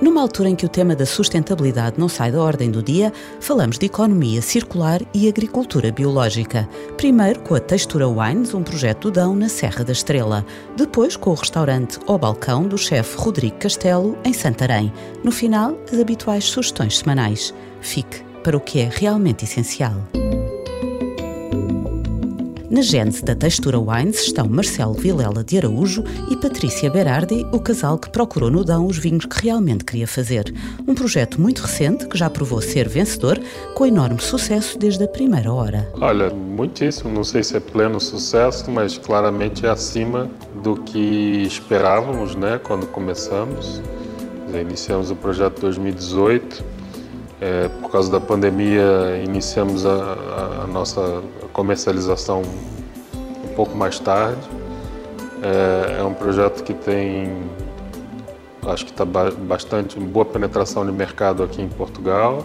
Numa altura em que o tema da sustentabilidade não sai da ordem do dia, falamos de economia circular e agricultura biológica. Primeiro com a Textura Wines, um projeto do Dão na Serra da Estrela. Depois com o restaurante Ao Balcão do chefe Rodrigo Castelo, em Santarém. No final, as habituais sugestões semanais. Fique para o que é realmente essencial. Na gênese da Textura Wines estão Marcelo Vilela de Araújo e Patrícia Berardi, o casal que procurou no Dão os vinhos que realmente queria fazer. Um projeto muito recente que já provou ser vencedor, com enorme sucesso desde a primeira hora. Olha, muitíssimo. Não sei se é pleno sucesso, mas claramente é acima do que esperávamos, né, quando começamos. Iniciamos o projeto em 2018. É, por causa da pandemia, iniciamos a, a, nossa comercialização um pouco mais tarde. É, é um projeto que tem, acho que está bastante boa penetração de mercado aqui em Portugal,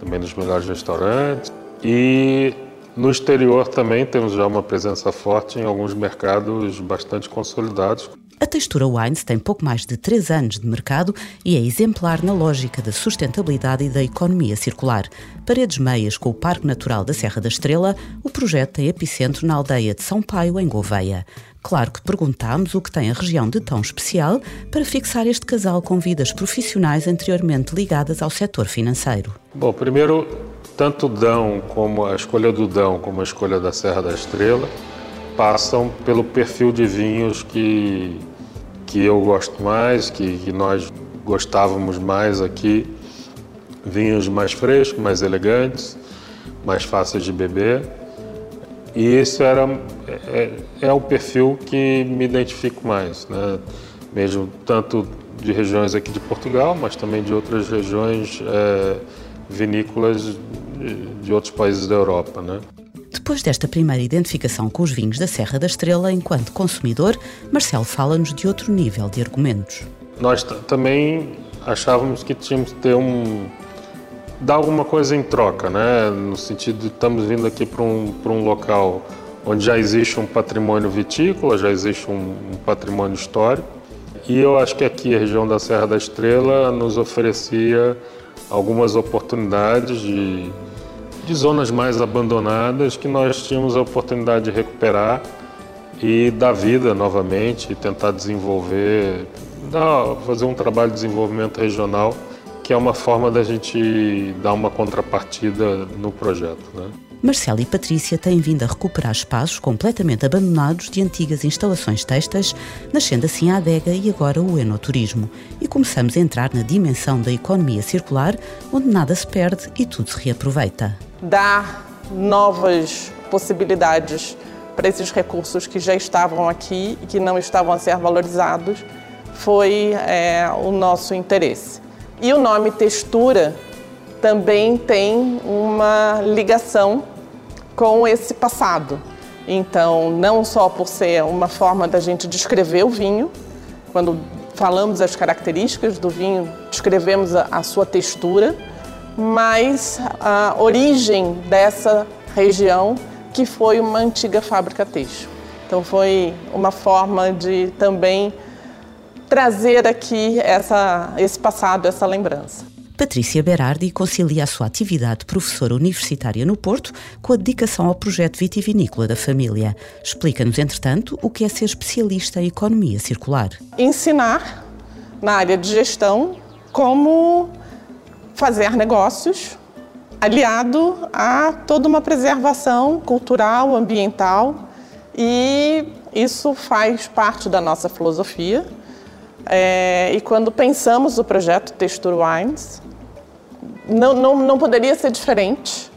também nos melhores restaurantes. E no exterior também temos já uma presença forte em alguns mercados bastante consolidados. A Textura Wines tem pouco mais de 3 anos de mercado e é exemplar na lógica da sustentabilidade e da economia circular. Paredes meias com o Parque Natural da Serra da Estrela, o projeto tem epicentro na aldeia de São Paio, em Gouveia. Claro que perguntámos o que tem a região de tão especial para fixar este casal com vidas profissionais anteriormente ligadas ao setor financeiro. Bom, primeiro, tanto Dão como a escolha do Dão como a escolha da Serra da Estrela passam pelo perfil de vinhos que, que eu gosto mais, que, que nós gostávamos mais aqui. Vinhos mais frescos, mais elegantes, mais fáceis de beber. E esse era, é, é o perfil que me identifico mais, né? mesmo tanto de regiões aqui de Portugal, mas também de outras regiões é, vinícolas de outros países da Europa. Né? Depois desta primeira identificação com os vinhos da Serra da Estrela enquanto consumidor, Marcelo fala-nos de outro nível de argumentos. Nós também achávamos que tínhamos que ter um dar alguma coisa em troca, né? No sentido de estamos vindo aqui para um, para um local onde já existe um patrimônio vitícola, já existe um, um patrimônio histórico. E eu acho que aqui a região da Serra da Estrela nos oferecia algumas oportunidades de de zonas mais abandonadas que nós tínhamos a oportunidade de recuperar e dar vida novamente e tentar desenvolver, fazer um trabalho de desenvolvimento regional, que é uma forma da gente dar uma contrapartida no projeto. Né? Marcelo e Patrícia têm vindo a recuperar espaços completamente abandonados de antigas instalações textas, nascendo assim a adega e agora o enoturismo. E começamos a entrar na dimensão da economia circular, onde nada se perde e tudo se reaproveita dar novas possibilidades para esses recursos que já estavam aqui e que não estavam a ser valorizados foi é, o nosso interesse. E o nome textura também tem uma ligação com esse passado. Então, não só por ser uma forma da gente descrever o vinho, quando falamos as características do vinho, descrevemos a, a sua textura, mas a origem dessa região que foi uma antiga fábrica têxtil. Então foi uma forma de também trazer aqui essa, esse passado, essa lembrança. Patrícia Berardi concilia a sua atividade de professora universitária no Porto com a dedicação ao projeto vitivinícola da família. Explica-nos, entretanto, o que é ser especialista em economia circular. Ensinar na área de gestão como fazer negócios aliado a toda uma preservação cultural, ambiental e isso faz parte da nossa filosofia. É, e quando pensamos o projeto Texture Wines, não, não, não poderia ser diferente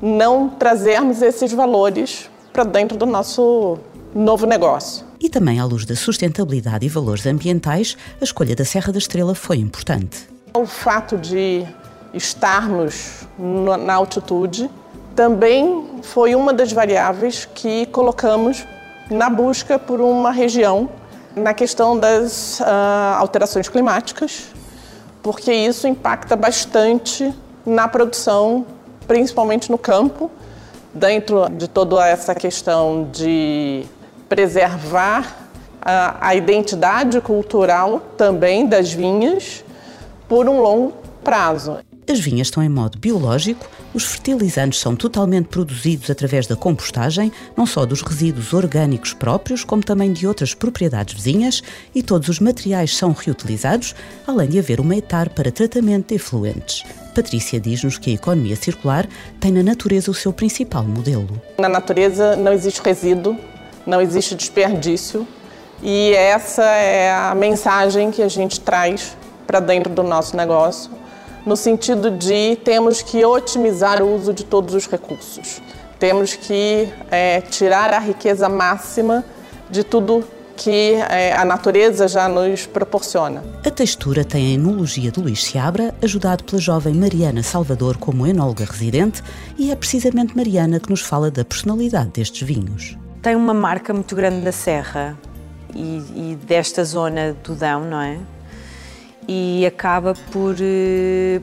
não trazermos esses valores para dentro do nosso novo negócio. E também à luz da sustentabilidade e valores ambientais, a escolha da Serra da Estrela foi importante. O fato de estarmos na altitude também foi uma das variáveis que colocamos na busca por uma região na questão das uh, alterações climáticas, porque isso impacta bastante na produção, principalmente no campo, dentro de toda essa questão de preservar a, a identidade cultural também das vinhas por um longo prazo. As vinhas estão em modo biológico, os fertilizantes são totalmente produzidos através da compostagem, não só dos resíduos orgânicos próprios, como também de outras propriedades vizinhas, e todos os materiais são reutilizados, além de haver uma etar para tratamento de efluentes. Patrícia diz-nos que a economia circular tem na natureza o seu principal modelo. Na natureza não existe resíduo, não existe desperdício, e essa é a mensagem que a gente traz para dentro do nosso negócio no sentido de temos que otimizar o uso de todos os recursos. Temos que é, tirar a riqueza máxima de tudo que é, a natureza já nos proporciona. A textura tem a enologia de Luís Seabra, ajudado pela jovem Mariana Salvador como enóloga residente, e é precisamente Mariana que nos fala da personalidade destes vinhos. Tem uma marca muito grande da Serra e, e desta zona do Dão, não é? E acaba por, eh,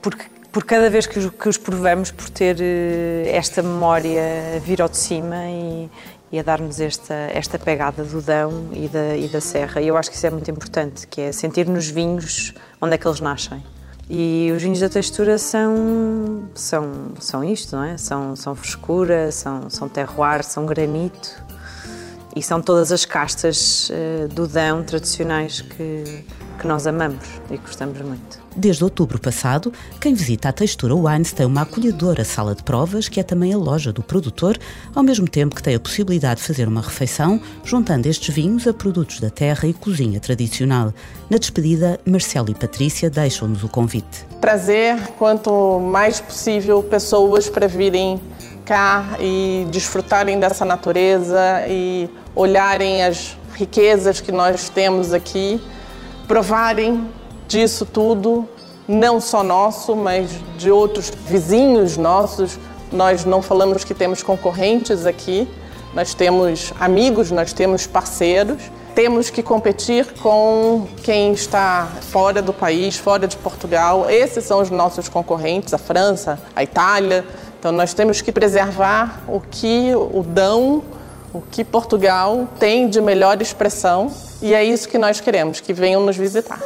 por, por cada vez que os, que os provamos, por ter eh, esta memória vir ao de cima e, e a dar-nos esta, esta pegada do Dão e da, e da Serra. E eu acho que isso é muito importante, que é sentir nos vinhos onde é que eles nascem. E os vinhos da textura são, são, são isto, não é? São, são frescura, são, são terroir, são granito e são todas as castas uh, do Dão tradicionais que, que nós amamos e gostamos muito. Desde outubro passado, quem visita a Textura Wines tem uma acolhedora sala de provas, que é também a loja do produtor, ao mesmo tempo que tem a possibilidade de fazer uma refeição, juntando estes vinhos a produtos da terra e cozinha tradicional. Na despedida, Marcelo e Patrícia deixam-nos o convite. Trazer quanto mais possível pessoas para virem e desfrutarem dessa natureza e olharem as riquezas que nós temos aqui provarem disso tudo, não só nosso, mas de outros vizinhos nossos. Nós não falamos que temos concorrentes aqui, nós temos amigos, nós temos parceiros. Temos que competir com quem está fora do país, fora de Portugal. Esses são os nossos concorrentes, a França, a Itália. Então nós temos que preservar o que o Dão, o que Portugal tem de melhor expressão e é isso que nós queremos, que venham nos visitar.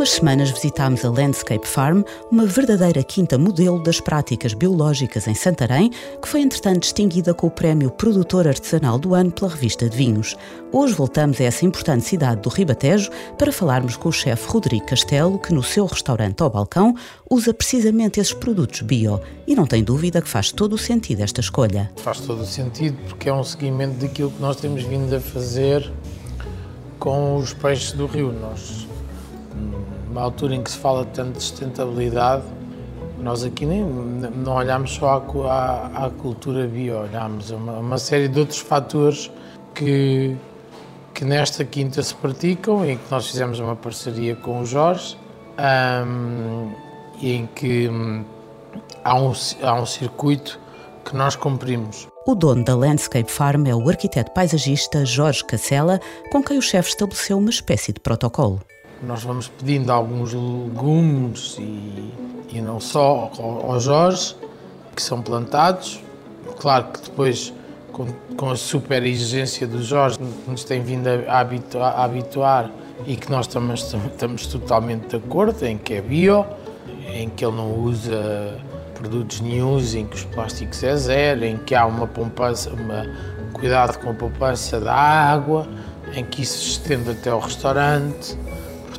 Umas semanas visitámos a Landscape Farm, uma verdadeira quinta modelo das práticas biológicas em Santarém, que foi entretanto distinguida com o Prémio Produtor Artesanal do Ano pela revista de Vinhos. Hoje voltamos a essa importante cidade do Ribatejo para falarmos com o chefe Rodrigo Castelo, que no seu restaurante ao balcão usa precisamente esses produtos bio e não tem dúvida que faz todo o sentido esta escolha. Faz todo o sentido porque é um seguimento daquilo que nós temos vindo a fazer com os peixes do rio. Nós numa altura em que se fala tanto de sustentabilidade, nós aqui nem, não olhamos só à, à, cultura bio, olhamos a uma, uma, série de outros fatores que, que nesta quinta se praticam e que nós fizemos uma parceria com o Jorge um, em que um, há, um, há um circuito que nós cumprimos. O dono da Landscape Farm é o arquiteto paisagista Jorge Cacela, com quem o chefe estabeleceu uma espécie de protocolo. Nós vamos pedindo alguns legumes e, e não só ao Jorge, que são plantados. Claro que depois, com, com a super exigência do Jorge, nos tem vindo a habituar, a habituar e que nós também estamos totalmente de acordo em que é bio, em que ele não usa produtos nenhums, em que os plásticos é zero, em que há uma poupança, uma cuidado com a poupança da água, em que isso se estende até ao restaurante.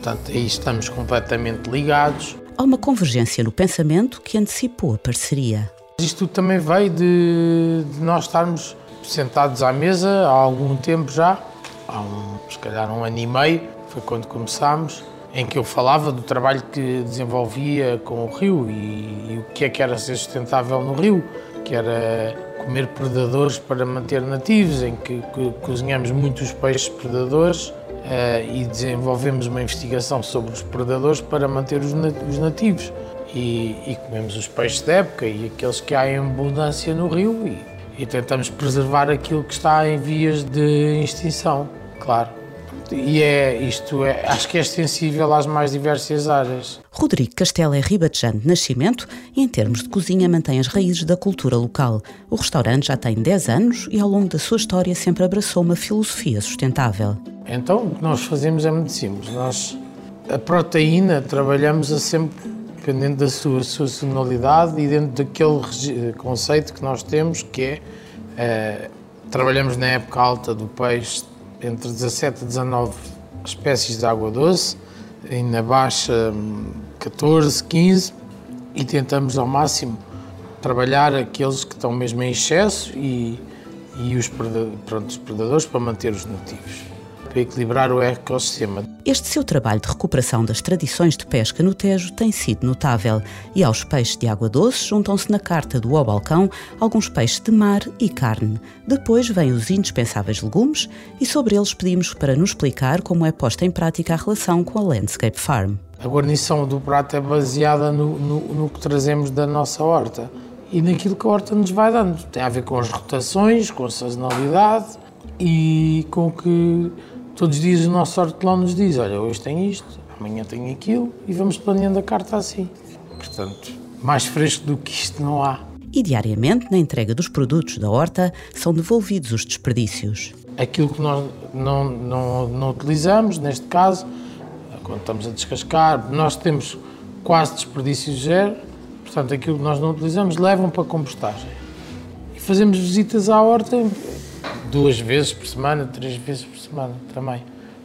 Portanto, aí estamos completamente ligados. Há uma convergência no pensamento que antecipou a parceria. Isto também veio de, de nós estarmos sentados à mesa há algum tempo já, há um, se calhar um ano e meio, foi quando começámos, em que eu falava do trabalho que desenvolvia com o rio e, e o que é que era ser sustentável no rio, que era comer predadores para manter nativos, em que, que cozinhamos muitos peixes predadores e desenvolvemos uma investigação sobre os predadores para manter os nativos. e, e, comemos os peixes da época e aqueles que há em abundância no rio e, e tentamos preservar aquilo que está em vias de extinção, claro. E é isto, é, acho que é extensível às mais diversas áreas. Rodrigo Castelo é ribatejano de nascimento e, em termos de cozinha, mantém as raízes da cultura local. O restaurante já tem 10 anos e, ao longo da sua história, sempre abraçou uma filosofia sustentável. Então, o que nós fazemos é muito simples. Nós, a proteína, trabalhamos a sempre dependendo da sua sazonalidade e dentro daquele conceito que nós temos, que é, é trabalhamos na época alta do peixe entre 17 e 19 espécies de água doce, e na baixa 14, 15, e tentamos ao máximo trabalhar aqueles que estão mesmo em excesso e, e os, pronto, os predadores para manter os nativos para equilibrar o ecossistema. Este seu trabalho de recuperação das tradições de pesca no Tejo tem sido notável e aos peixes de água doce juntam-se na carta do Ao Balcão alguns peixes de mar e carne. Depois vêm os indispensáveis legumes e sobre eles pedimos para nos explicar como é posta em prática a relação com a Landscape Farm. A guarnição do prato é baseada no, no, no que trazemos da nossa horta e naquilo que a horta nos vai dando. Tem a ver com as rotações, com a sazonalidade e com o que Todos os dias o nosso hortelão nos diz: olha, hoje tem isto, amanhã tem aquilo e vamos planeando a carta assim. Portanto, mais fresco do que isto não há. E diariamente, na entrega dos produtos da horta, são devolvidos os desperdícios. Aquilo que nós não, não, não utilizamos, neste caso, quando estamos a descascar, nós temos quase desperdício zero, portanto, aquilo que nós não utilizamos levam para compostagem. E fazemos visitas à horta duas vezes por semana, três vezes por semana também.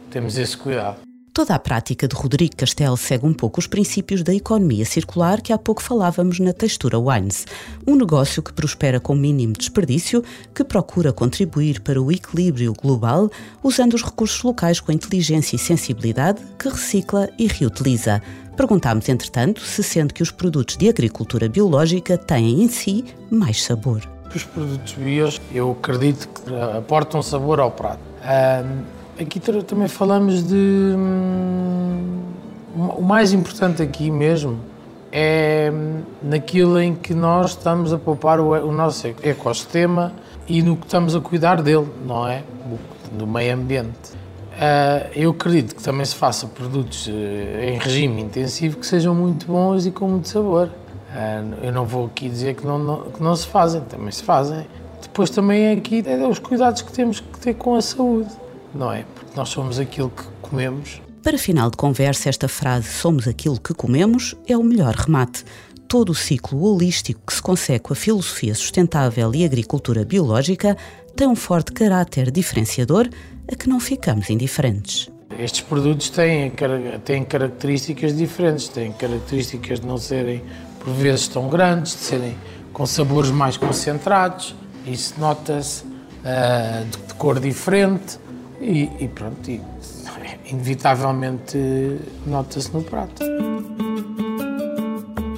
Temos esse cuidado. Toda a prática de Rodrigo Castelo segue um pouco os princípios da economia circular que há pouco falávamos na Textura Wines, um negócio que prospera com mínimo desperdício, que procura contribuir para o equilíbrio global usando os recursos locais com inteligência e sensibilidade, que recicla e reutiliza. Perguntámos, entretanto, se sente que os produtos de agricultura biológica têm em si mais sabor. Os produtos bios, eu acredito que aportam sabor ao prato. aqui também falamos de. Hum, o mais importante aqui mesmo é hum, naquilo em que nós estamos a poupar o, nosso ecossistema e no que estamos a cuidar dele, não é? Do meio ambiente. Uh, eu acredito que também se faça produtos uh, em regime intensivo que sejam muito bons e com muito sabor. Eu não vou aqui dizer que não, não, que não se fazem, também se fazem. Depois também aqui é os cuidados que temos que ter com a saúde, não é? Porque nós somos aquilo que comemos. Para final de conversa, esta frase somos aquilo que comemos é o melhor remate. Todo o ciclo holístico que se consegue com a filosofia sustentável e agricultura biológica tem um forte caráter diferenciador a que não ficamos indiferentes. Estes produtos têm, têm características diferentes, têm características de não serem por vezes tão grandes, de serem com sabores mais concentrados, isso nota-se uh, de, de, cor diferente e, e pronto, e, inevitavelmente nota-se no prato.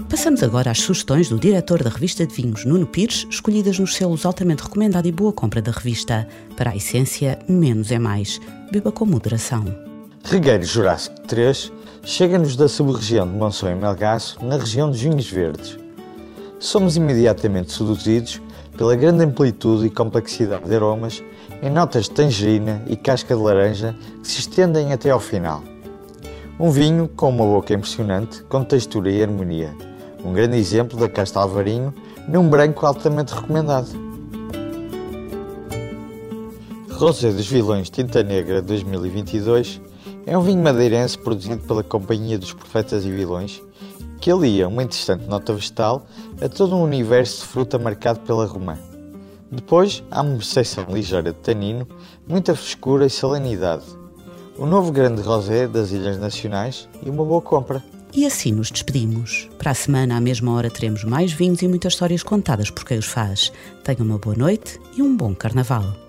Passamos agora às sugestões do diretor da revista de vinhos, Nuno Pires, escolhidas nos selos altamente recomendado e boa compra da revista. Para a essência, menos é mais. Beba com moderação. Regueiro Jurássico 3 chega-nos da sub-região de Monção e Melgaço, na região dos vinhos verdes. Somos imediatamente seduzidos pela grande amplitude e complexidade de aromas em notas de tangerina e casca de laranja que se estendem até ao final. Um vinho com uma boca impressionante, com textura e harmonia. Um grande exemplo da casta Alvarinho num branco altamente recomendado. Rosé dos Vilões Tinta Negra 2022 é um vinho madeirense produzido pela Companhia dos Profetas e Vilões, que alia uma interessante nota vegetal a todo um universo de fruta marcado pela romã. Depois, há uma percepção ligeira de tanino, muita frescura e salinidade. O novo grande rosé das Ilhas Nacionais e uma boa compra. E assim nos despedimos. Para a semana, à mesma hora, teremos mais vinhos e muitas histórias contadas por quem os faz. Tenham uma boa noite e um bom carnaval.